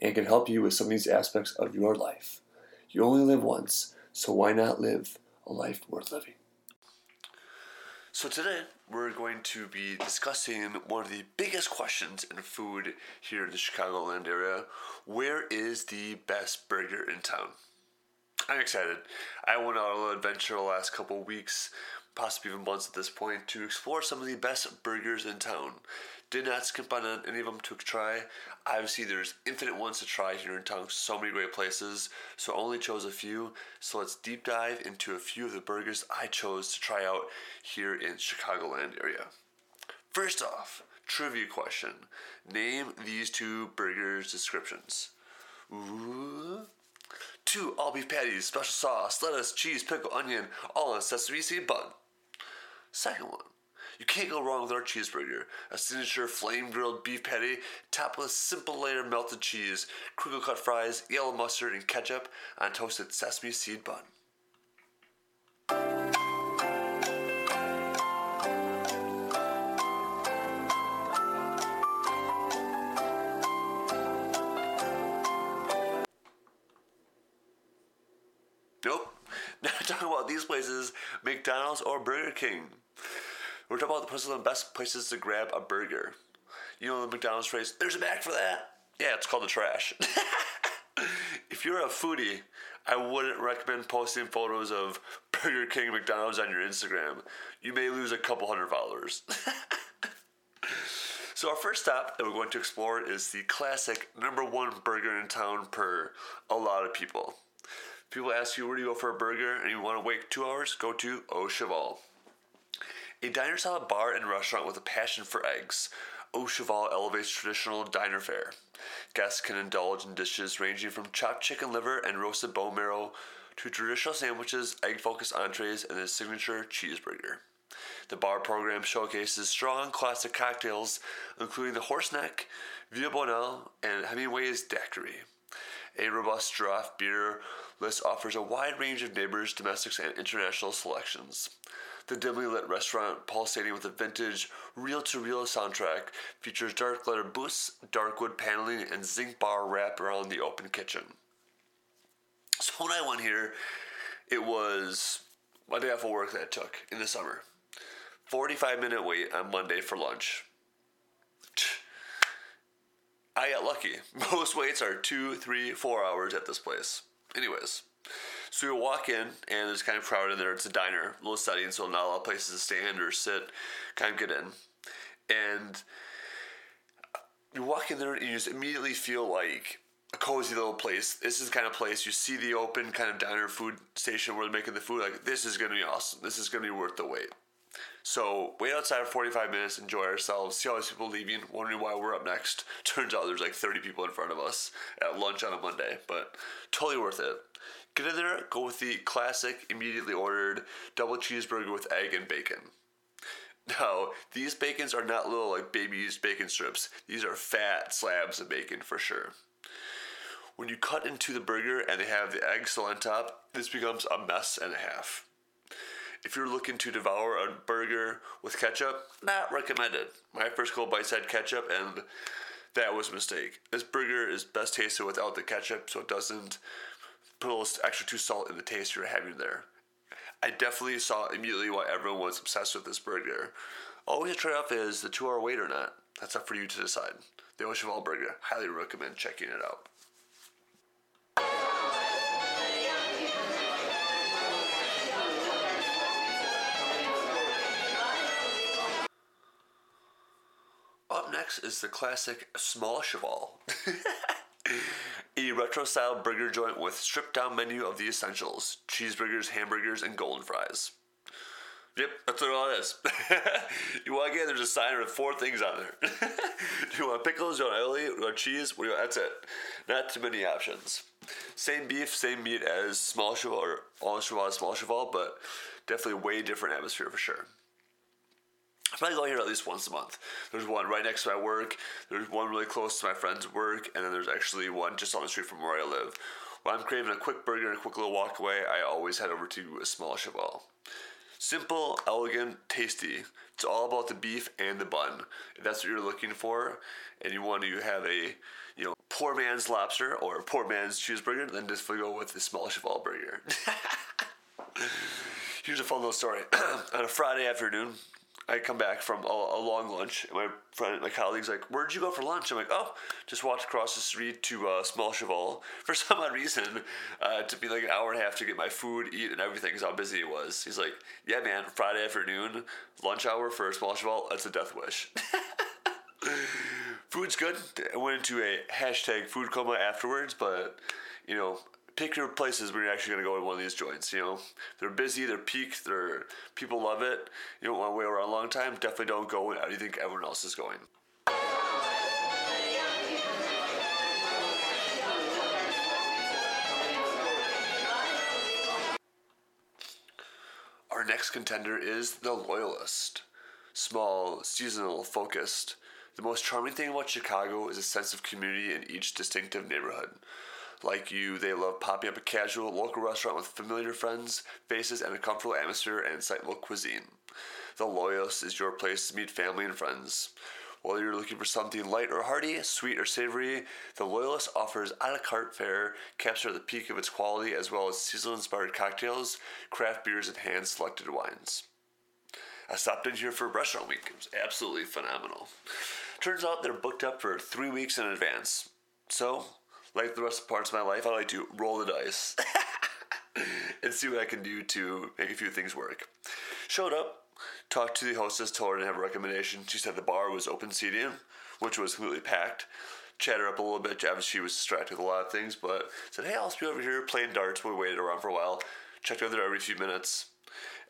and can help you with some of these aspects of your life. You only live once, so why not live a life worth living? So, today we're going to be discussing one of the biggest questions in food here in the Chicagoland area where is the best burger in town? I'm excited. I went on a little adventure the last couple weeks, possibly even months at this point, to explore some of the best burgers in town. Did not skip on any of them to try. Obviously, there's infinite ones to try here in town. So many great places. So I only chose a few. So let's deep dive into a few of the burgers I chose to try out here in Chicagoland area. First off, trivia question. Name these two burgers descriptions. Ooh. Two all beef patties, special sauce, lettuce, cheese, pickle, onion, all on sesame seed bun. Second one. You can't go wrong with our cheeseburger. A signature flame grilled beef patty topped with a simple layer of melted cheese, crinkle cut fries, yellow mustard, and ketchup on toasted sesame seed bun. Nope. Not talking about these places, McDonald's or Burger King. We're talking about the the best places to grab a burger. You know the McDonald's phrase, there's a bag for that? Yeah, it's called the trash. if you're a foodie, I wouldn't recommend posting photos of Burger King McDonald's on your Instagram. You may lose a couple hundred followers. so our first stop that we're going to explore is the classic number one burger in town per a lot of people. People ask you where do you go for a burger and you want to wait two hours, go to Au Cheval. A diner style bar and restaurant with a passion for eggs. Au Cheval elevates traditional diner fare. Guests can indulge in dishes ranging from chopped chicken liver and roasted bone marrow to traditional sandwiches, egg focused entrees, and a signature cheeseburger. The bar program showcases strong classic cocktails, including the Horseneck, Via Bonnell, and Hemingway's Daiquiri. A robust draft beer list offers a wide range of neighbors, domestics, and international selections. The dimly lit restaurant, pulsating with a vintage, reel to reel soundtrack, features dark leather booths, dark wood paneling, and zinc bar wrap around the open kitchen. So when I went here, it was my day off of work that I took in the summer. 45 minute wait on Monday for lunch. I got lucky. Most waits are two, three, four hours at this place. Anyways, so we walk in and it's kind of crowded in there. It's a diner, little setting, so not a lot of places to stand or sit. Kind of get in, and you walk in there and you just immediately feel like a cozy little place. This is the kind of place you see the open kind of diner food station where they're making the food. Like this is gonna be awesome. This is gonna be worth the wait. So wait outside for 45 minutes, enjoy ourselves, see all these people leaving, wondering why we're up next. Turns out there's like 30 people in front of us at lunch on a Monday, but totally worth it. Get in there, go with the classic, immediately ordered double cheeseburger with egg and bacon. Now, these bacons are not little like baby used bacon strips. These are fat slabs of bacon for sure. When you cut into the burger and they have the egg still on top, this becomes a mess and a half. If you're looking to devour a burger with ketchup, not recommended. My first couple bites had ketchup, and that was a mistake. This burger is best tasted without the ketchup, so it doesn't put a little extra too salt in the taste you're having there. I definitely saw immediately why everyone was obsessed with this burger. Always a trade-off is the two-hour wait or not. That's up for you to decide. The Cheval Burger, highly recommend checking it out. Up next is the classic Small Cheval. a retro style burger joint with stripped down menu of the essentials cheeseburgers, hamburgers, and golden fries. Yep, that's what all it is. you walk in, there's a sign with four things on there. do you want pickles? Do you want aioli? Do you want cheese? What do you want? That's it. Not too many options. Same beef, same meat as small cheval or Au Cheval, small cheval, but definitely way different atmosphere for sure. I probably go here at least once a month. There's one right next to my work. There's one really close to my friend's work, and then there's actually one just on the street from where I live. When I'm craving a quick burger and a quick little walk away, I always head over to a small cheval. Simple, elegant, tasty. It's all about the beef and the bun. If that's what you're looking for, and you want to have a you know poor man's lobster or poor man's cheeseburger, then just go with the small cheval burger. Here's a fun little story. On a Friday afternoon, I come back from a, a, long lunch, and my friend, my colleague's like, "Where'd you go for lunch?" I'm like, "Oh, just walked across the street to uh, Small Cheval for some odd reason. Uh, took me like an hour and a half to get my food, eat, and everything because how busy it was." He's like, "Yeah, man, Friday afternoon, lunch hour for Small Cheval. That's a death wish." Food's good. I went into a hashtag food coma afterwards, but you know, pick your places where you're actually going to go to one of these joints. You know, they're busy, they're peaked, they're people love it. You don't want to wait around a long time. Definitely don't go when you think everyone else is going. Our next contender is the Loyalist. Small, seasonal, focused. The most charming thing about Chicago is a sense of community in each distinctive neighborhood. Like you, they love popping up a casual local restaurant with familiar friends, faces, and a comfortable atmosphere and insightful cuisine. The Loyalist is your place to meet family and friends. Whether you're looking for something light or hearty, sweet or savory, the Loyalist offers a la carte fare, capture the peak of its quality, as well as seasonal inspired cocktails, craft beers, and hand selected wines. I stopped in here for a restaurant week. It was absolutely phenomenal. Turns out they're booked up for three weeks in advance. So like the rest of parts of my life, I like to roll the dice and see what I can do to make a few things work. Showed up, talked to the hostess, told her I didn't have a recommendation. She said the bar was open seating, which was completely packed. Chatted up a little bit. Obviously, she was distracted with a lot of things, but said, "Hey, I'll be over here playing darts." We waited around for a while. Checked over there every few minutes.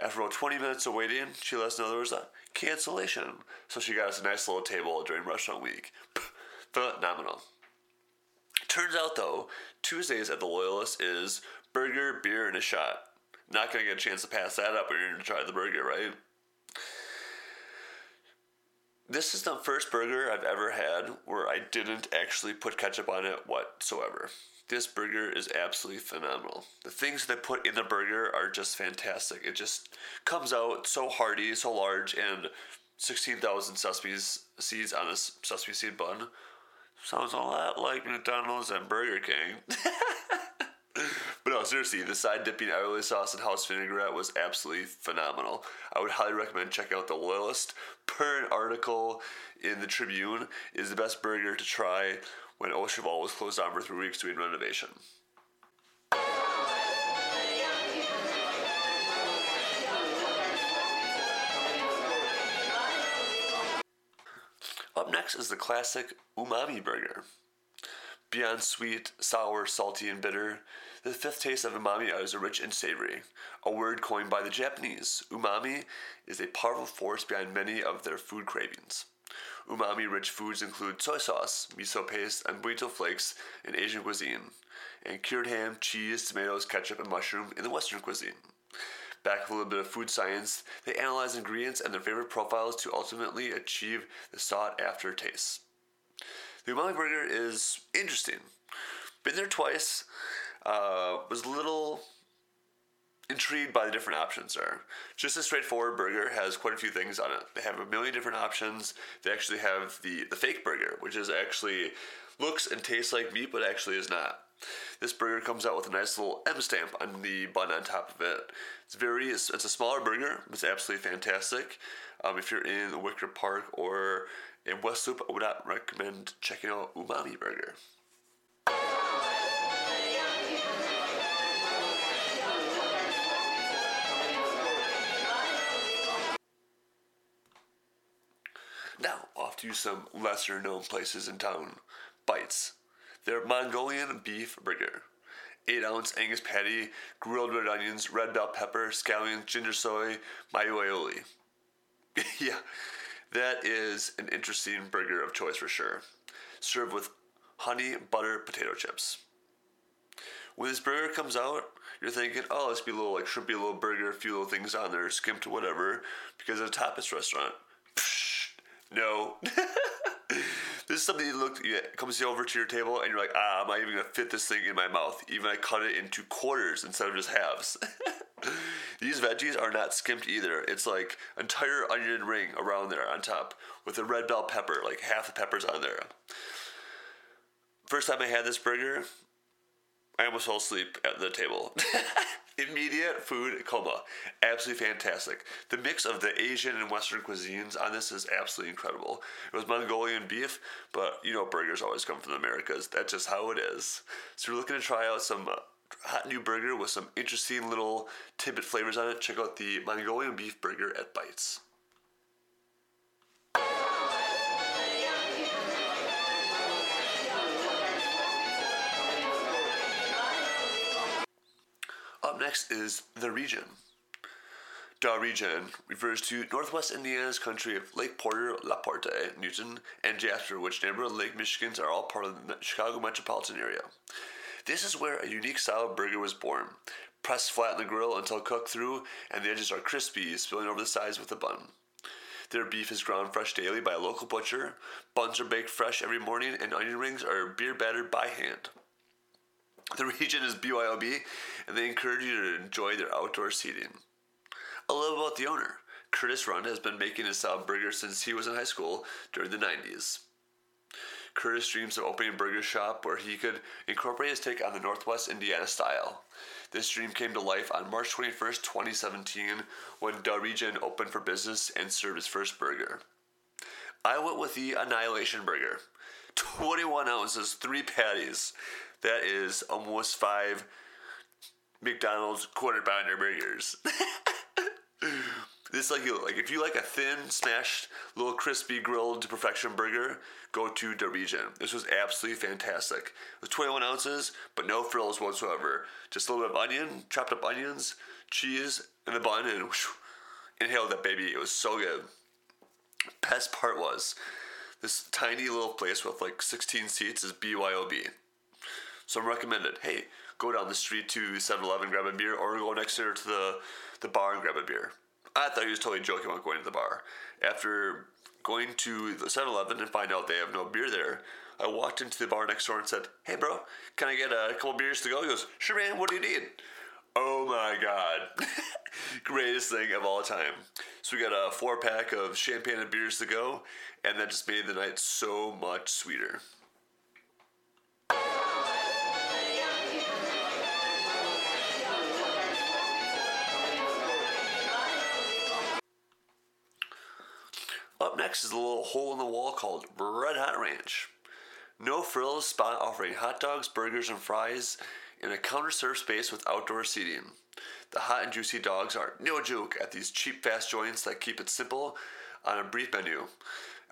After about 20 minutes of waiting, she let us know there was a cancellation. So she got us a nice little table during restaurant week. Phenomenal. Turns out though, Tuesdays at the Loyalist is burger, beer, and a shot. Not gonna get a chance to pass that up when you're gonna try the burger, right? This is the first burger I've ever had where I didn't actually put ketchup on it whatsoever. This burger is absolutely phenomenal. The things they put in the burger are just fantastic. It just comes out so hearty, so large, and 16,000 sesame seeds on a sesame seed bun. Sounds a lot like McDonald's and Burger King. but no, seriously, the side dipping aioli sauce and house vinaigrette was absolutely phenomenal. I would highly recommend checking out the Loyalist. Per an article in the Tribune, is the best burger to try when Au Cheval was closed down for three weeks doing renovation. Up next is the classic umami burger. Beyond sweet, sour, salty, and bitter, the fifth taste of umami is rich and savory, a word coined by the Japanese. Umami is a powerful force behind many of their food cravings. Umami rich foods include soy sauce, miso paste, and bonito flakes in Asian cuisine, and cured ham, cheese, tomatoes, ketchup, and mushroom in the Western cuisine. Back with a little bit of food science, they analyze ingredients and their favorite profiles to ultimately achieve the sought after taste. The umami burger is interesting. Been there twice. Uh, was a little intrigued by the different options there. Just a straightforward burger has quite a few things on it. They have a million different options. They actually have the, the fake burger, which is actually looks and tastes like meat, but actually is not. This burger comes out with a nice little M stamp on the bun on top of it. It's very, it's, it's a smaller burger. but It's absolutely fantastic. Um, if you're in Wicker Park or in West Loop, I would not recommend checking out Umami Burger. Now, off to some lesser known places in town. Bites. Their Mongolian beef burger. 8 ounce Angus patty, grilled red onions, red bell pepper, scallions, ginger soy, mayo aioli. yeah, that is an interesting burger of choice for sure. Served with honey butter potato chips. When this burger comes out, you're thinking, oh, this be a little like shrimpy little burger, a few little things on there, skimped whatever, because it's a tapas restaurant. Psh, no. this is something you look yeah, comes over to your table and you're like, ah, am I even gonna fit this thing in my mouth? Even I cut it into quarters instead of just halves. These veggies are not skimped either. It's like entire onion ring around there on top with a red bell pepper, like half the peppers on there. First time I had this burger, I almost fell asleep at the table. Immediate food coma. Absolutely fantastic. The mix of the Asian and Western cuisines on this is absolutely incredible. It was Mongolian beef, but you know, burgers always come from the Americas. That's just how it is. So, you're looking to try out some uh, hot new burger with some interesting little tidbit flavors on it. Check out the Mongolian beef burger at Bites. Up next is the region. The region refers to northwest Indiana's country of Lake Porter, La Porte, Newton, and Jasper, which neighborhood Lake Michigans are all part of the Chicago metropolitan area. This is where a unique style of burger was born. Pressed flat in the grill until cooked through, and the edges are crispy, spilling over the sides with the bun. Their beef is ground fresh daily by a local butcher. Buns are baked fresh every morning, and onion rings are beer battered by hand. The region is BYOB, and they encourage you to enjoy their outdoor seating. A little about the owner. Curtis Rund has been making his style burger since he was in high school during the 90s. Curtis dreams of opening a burger shop where he could incorporate his take on the Northwest Indiana style. This dream came to life on March 21st, 2017, when Da Region opened for business and served his first burger. I went with the Annihilation Burger. 21 ounces, three patties. That is almost five McDonald's quarter pounder burgers. this like you like if you like a thin, smashed, little crispy grilled to perfection burger, go to the region. This was absolutely fantastic. It was 21 ounces, but no frills whatsoever. Just a little bit of onion, chopped up onions, cheese, and the bun, and whoosh, inhaled that baby. It was so good. Best part was this tiny little place with like 16 seats is BYOB. So I'm recommended. Hey, go down the street to 7-Eleven, grab a beer, or go next door to the, the bar and grab a beer. I thought he was totally joking about going to the bar. After going to the 7-Eleven and find out they have no beer there, I walked into the bar next door and said, "Hey, bro, can I get a couple beers to go?" He goes, "Sure, man. What do you need?" Oh my god, greatest thing of all time. So we got a four pack of champagne and beers to go, and that just made the night so much sweeter. Up next is a little hole in the wall called Red Hot Ranch. No frills spot offering hot dogs, burgers, and fries in a counter serve space with outdoor seating. The hot and juicy dogs are no joke at these cheap, fast joints that keep it simple on a brief menu.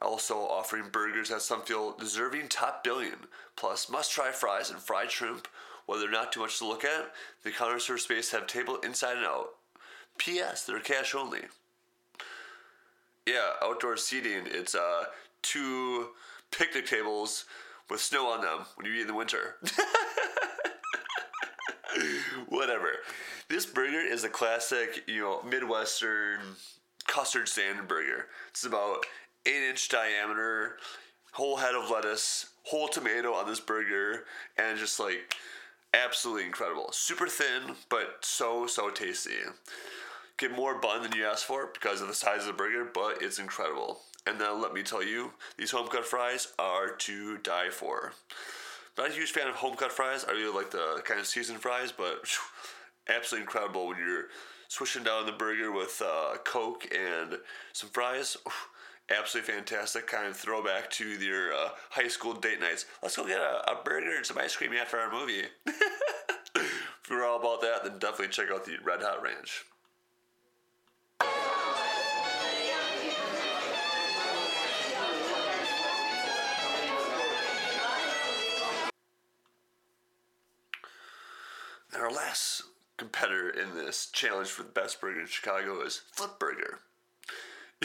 Also offering burgers that some feel deserving top billion, plus must try fries and fried shrimp. While they're not too much to look at, the counter serve space have table inside and out. P.S. They're cash only. Yeah, outdoor seating. It's uh, two picnic tables with snow on them when you eat in the winter. Whatever. This burger is a classic, you know, Midwestern custard stand burger. It's about eight inch diameter, whole head of lettuce, whole tomato on this burger, and just like absolutely incredible. Super thin, but so so tasty. Get more bun than you asked for because of the size of the burger, but it's incredible. And then let me tell you, these home cut fries are to die for. Not a huge fan of home cut fries. I really like the kind of seasoned fries, but absolutely incredible when you're swishing down the burger with uh, Coke and some fries. Absolutely fantastic. Kind of throwback to your uh, high school date nights. Let's go get a, a burger and some ice cream after our movie. if you're all about that, then definitely check out the Red Hot Ranch. And our last competitor in this challenge for the best burger in Chicago is Flip Burger.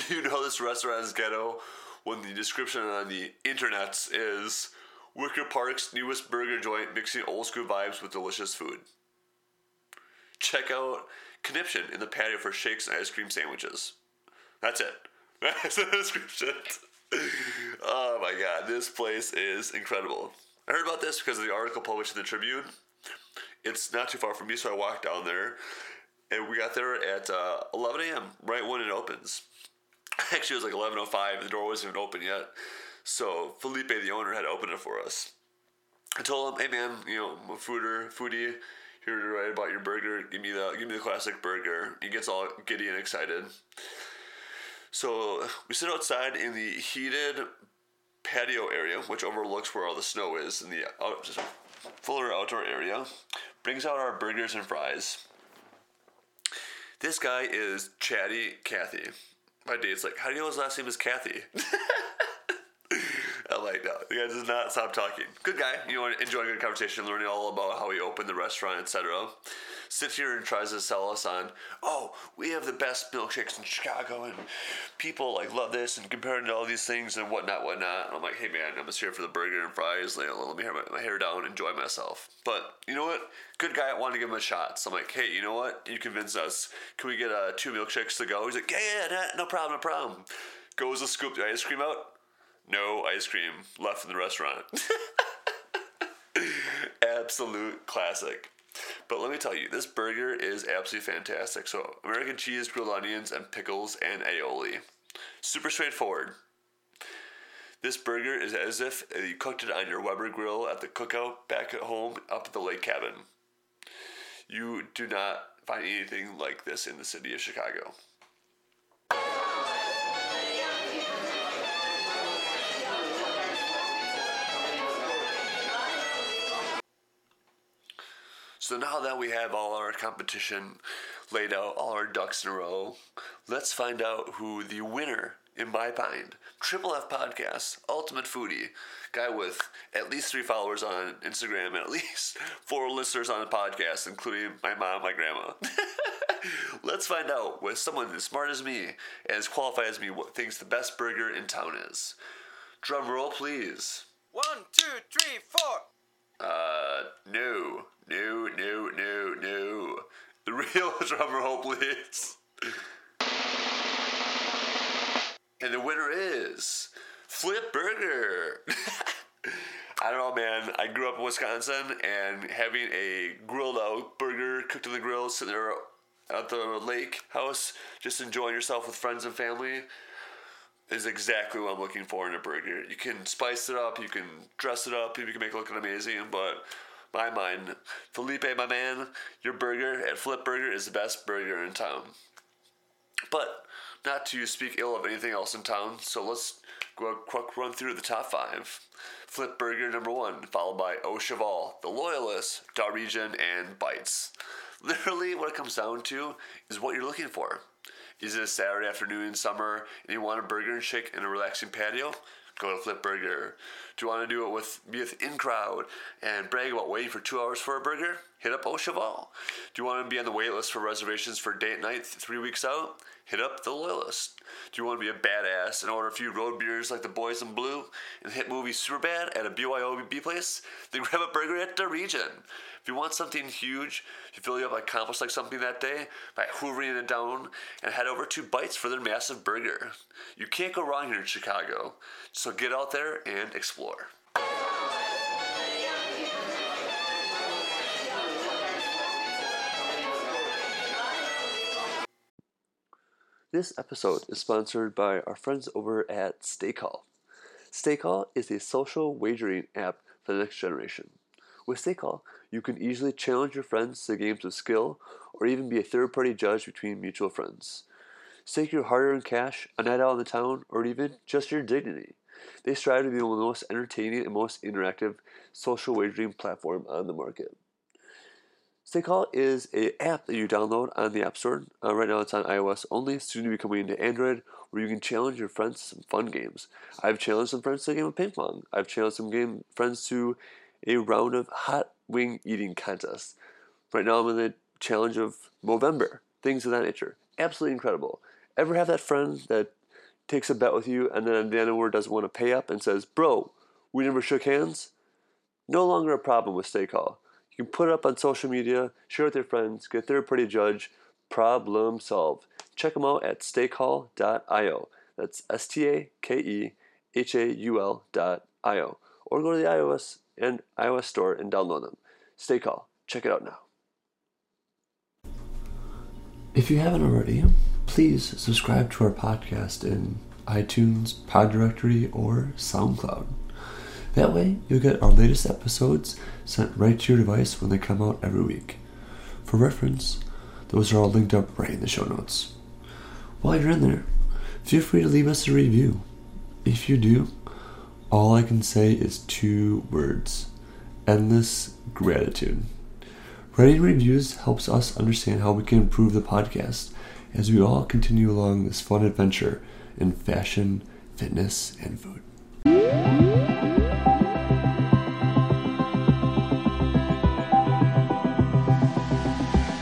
You know this restaurant is ghetto when the description on the internets is Wicker Park's newest burger joint mixing old school vibes with delicious food. Check out Conniption in the patio for shakes and ice cream sandwiches. That's it. That's the description. oh my god, this place is incredible. I heard about this because of the article published in the Tribune. It's not too far from me, so I walked down there, and we got there at uh, 11 a.m. right when it opens. Actually, it was like 11:05. The door wasn't even open yet, so Felipe, the owner, had to open it for us. I told him, "Hey man, you know, I'm a fooder, foodie, here to write about your burger. Give me the, give me the classic burger." He gets all giddy and excited. So we sit outside in the heated patio area, which overlooks where all the snow is in the out, fuller outdoor area. Brings out our burgers and fries. This guy is Chatty Cathy. My date's like, how do you know his last name is Kathy? I'm like, no, the guy does not stop talking. Good guy, you know, enjoying a good conversation, learning all about how he opened the restaurant, etc. Sits here and tries to sell us on, oh, we have the best milkshakes in Chicago, and people like love this, and comparing to all these things and whatnot, whatnot. And I'm like, hey man, I'm just here for the burger and fries. Like, let me have my, my hair down, enjoy myself. But you know what? Good guy. I wanted to give him a shot. So I'm like, hey, you know what? You convinced us. Can we get uh, two milkshakes to go? He's like, yeah, yeah, no, problem, no problem. Goes to scoop the ice cream out no ice cream left in the restaurant. Absolute classic. But let me tell you, this burger is absolutely fantastic. So, American cheese, grilled onions, and pickles and aioli. Super straightforward. This burger is as if you cooked it on your Weber grill at the cookout back at home up at the lake cabin. You do not find anything like this in the city of Chicago. So now that we have all our competition laid out, all our ducks in a row, let's find out who the winner, in my mind, Triple F Podcast, Ultimate Foodie, guy with at least three followers on Instagram and at least four listeners on the podcast, including my mom, my grandma. let's find out with someone as smart as me and as qualified as me what thinks the best burger in town is. Drum roll, please. One, two, three, four. Uh, no, no, no, no. The real drum roll, please. And the winner is Flip Burger. I don't know, man. I grew up in Wisconsin, and having a grilled out burger cooked on the grill, sitting there at the lake house, just enjoying yourself with friends and family is exactly what I'm looking for in a burger. You can spice it up, you can dress it up, you can make it look amazing, but my mind, Felipe, my man, your burger at Flip Burger is the best burger in town. But not to speak ill of anything else in town, so let's go quick run through the top five. Flip Burger number one, followed by Au Cheval, The Loyalist, Region, and Bites. Literally, what it comes down to is what you're looking for. Is it a Saturday afternoon in summer and you want a burger and shake in a relaxing patio? Go to Flip Burger. Do you want to do it with be with in crowd and brag about waiting for two hours for a burger? Hit up Au Cheval. Do you want to be on the wait list for reservations for date night three weeks out? Hit up the Loyalist. Do you want to be a badass and order a few road beers like the Boys in Blue and hit movie super bad at a BYOB place? Then grab a burger at the Region. If you want something huge, you feel you have accomplished like something that day by hoovering it down and head over to Bites for their massive burger. You can't go wrong here in Chicago. So get out there and explore. This episode is sponsored by our friends over at StakeHaul. StakeHaul is a social wagering app for the next generation. With StakeHaul, you can easily challenge your friends to games of skill or even be a third party judge between mutual friends. Stake your hard earned cash, a night out in the town, or even just your dignity. They strive to be one of the most entertaining and most interactive social wagering platform on the market. StakeHaul is an app that you download on the App Store. Uh, right now it's on iOS only, soon to be coming to Android, where you can challenge your friends to some fun games. I've challenged some friends to a game of ping pong. I've challenged some game friends to a round of hot wing eating contest. Right now I'm in the challenge of Movember, things of that nature. Absolutely incredible. Ever have that friend that takes a bet with you and then the word doesn't want to pay up and says, Bro, we never shook hands? no longer a problem with StakeHaul. You can put it up on social media, share with your friends, get third party judge, problem solved. Check them out at stakehaul.io. That's S T A K E H A U L dot I O. Or go to the iOS and iOS store and download them. StakeHaul. Check it out now. If you haven't already, please subscribe to our podcast in iTunes, Pod Directory, or SoundCloud. That way, you'll get our latest episodes sent right to your device when they come out every week. For reference, those are all linked up right in the show notes. While you're in there, feel free to leave us a review. If you do, all I can say is two words endless gratitude. Writing reviews helps us understand how we can improve the podcast as we all continue along this fun adventure in fashion, fitness, and food.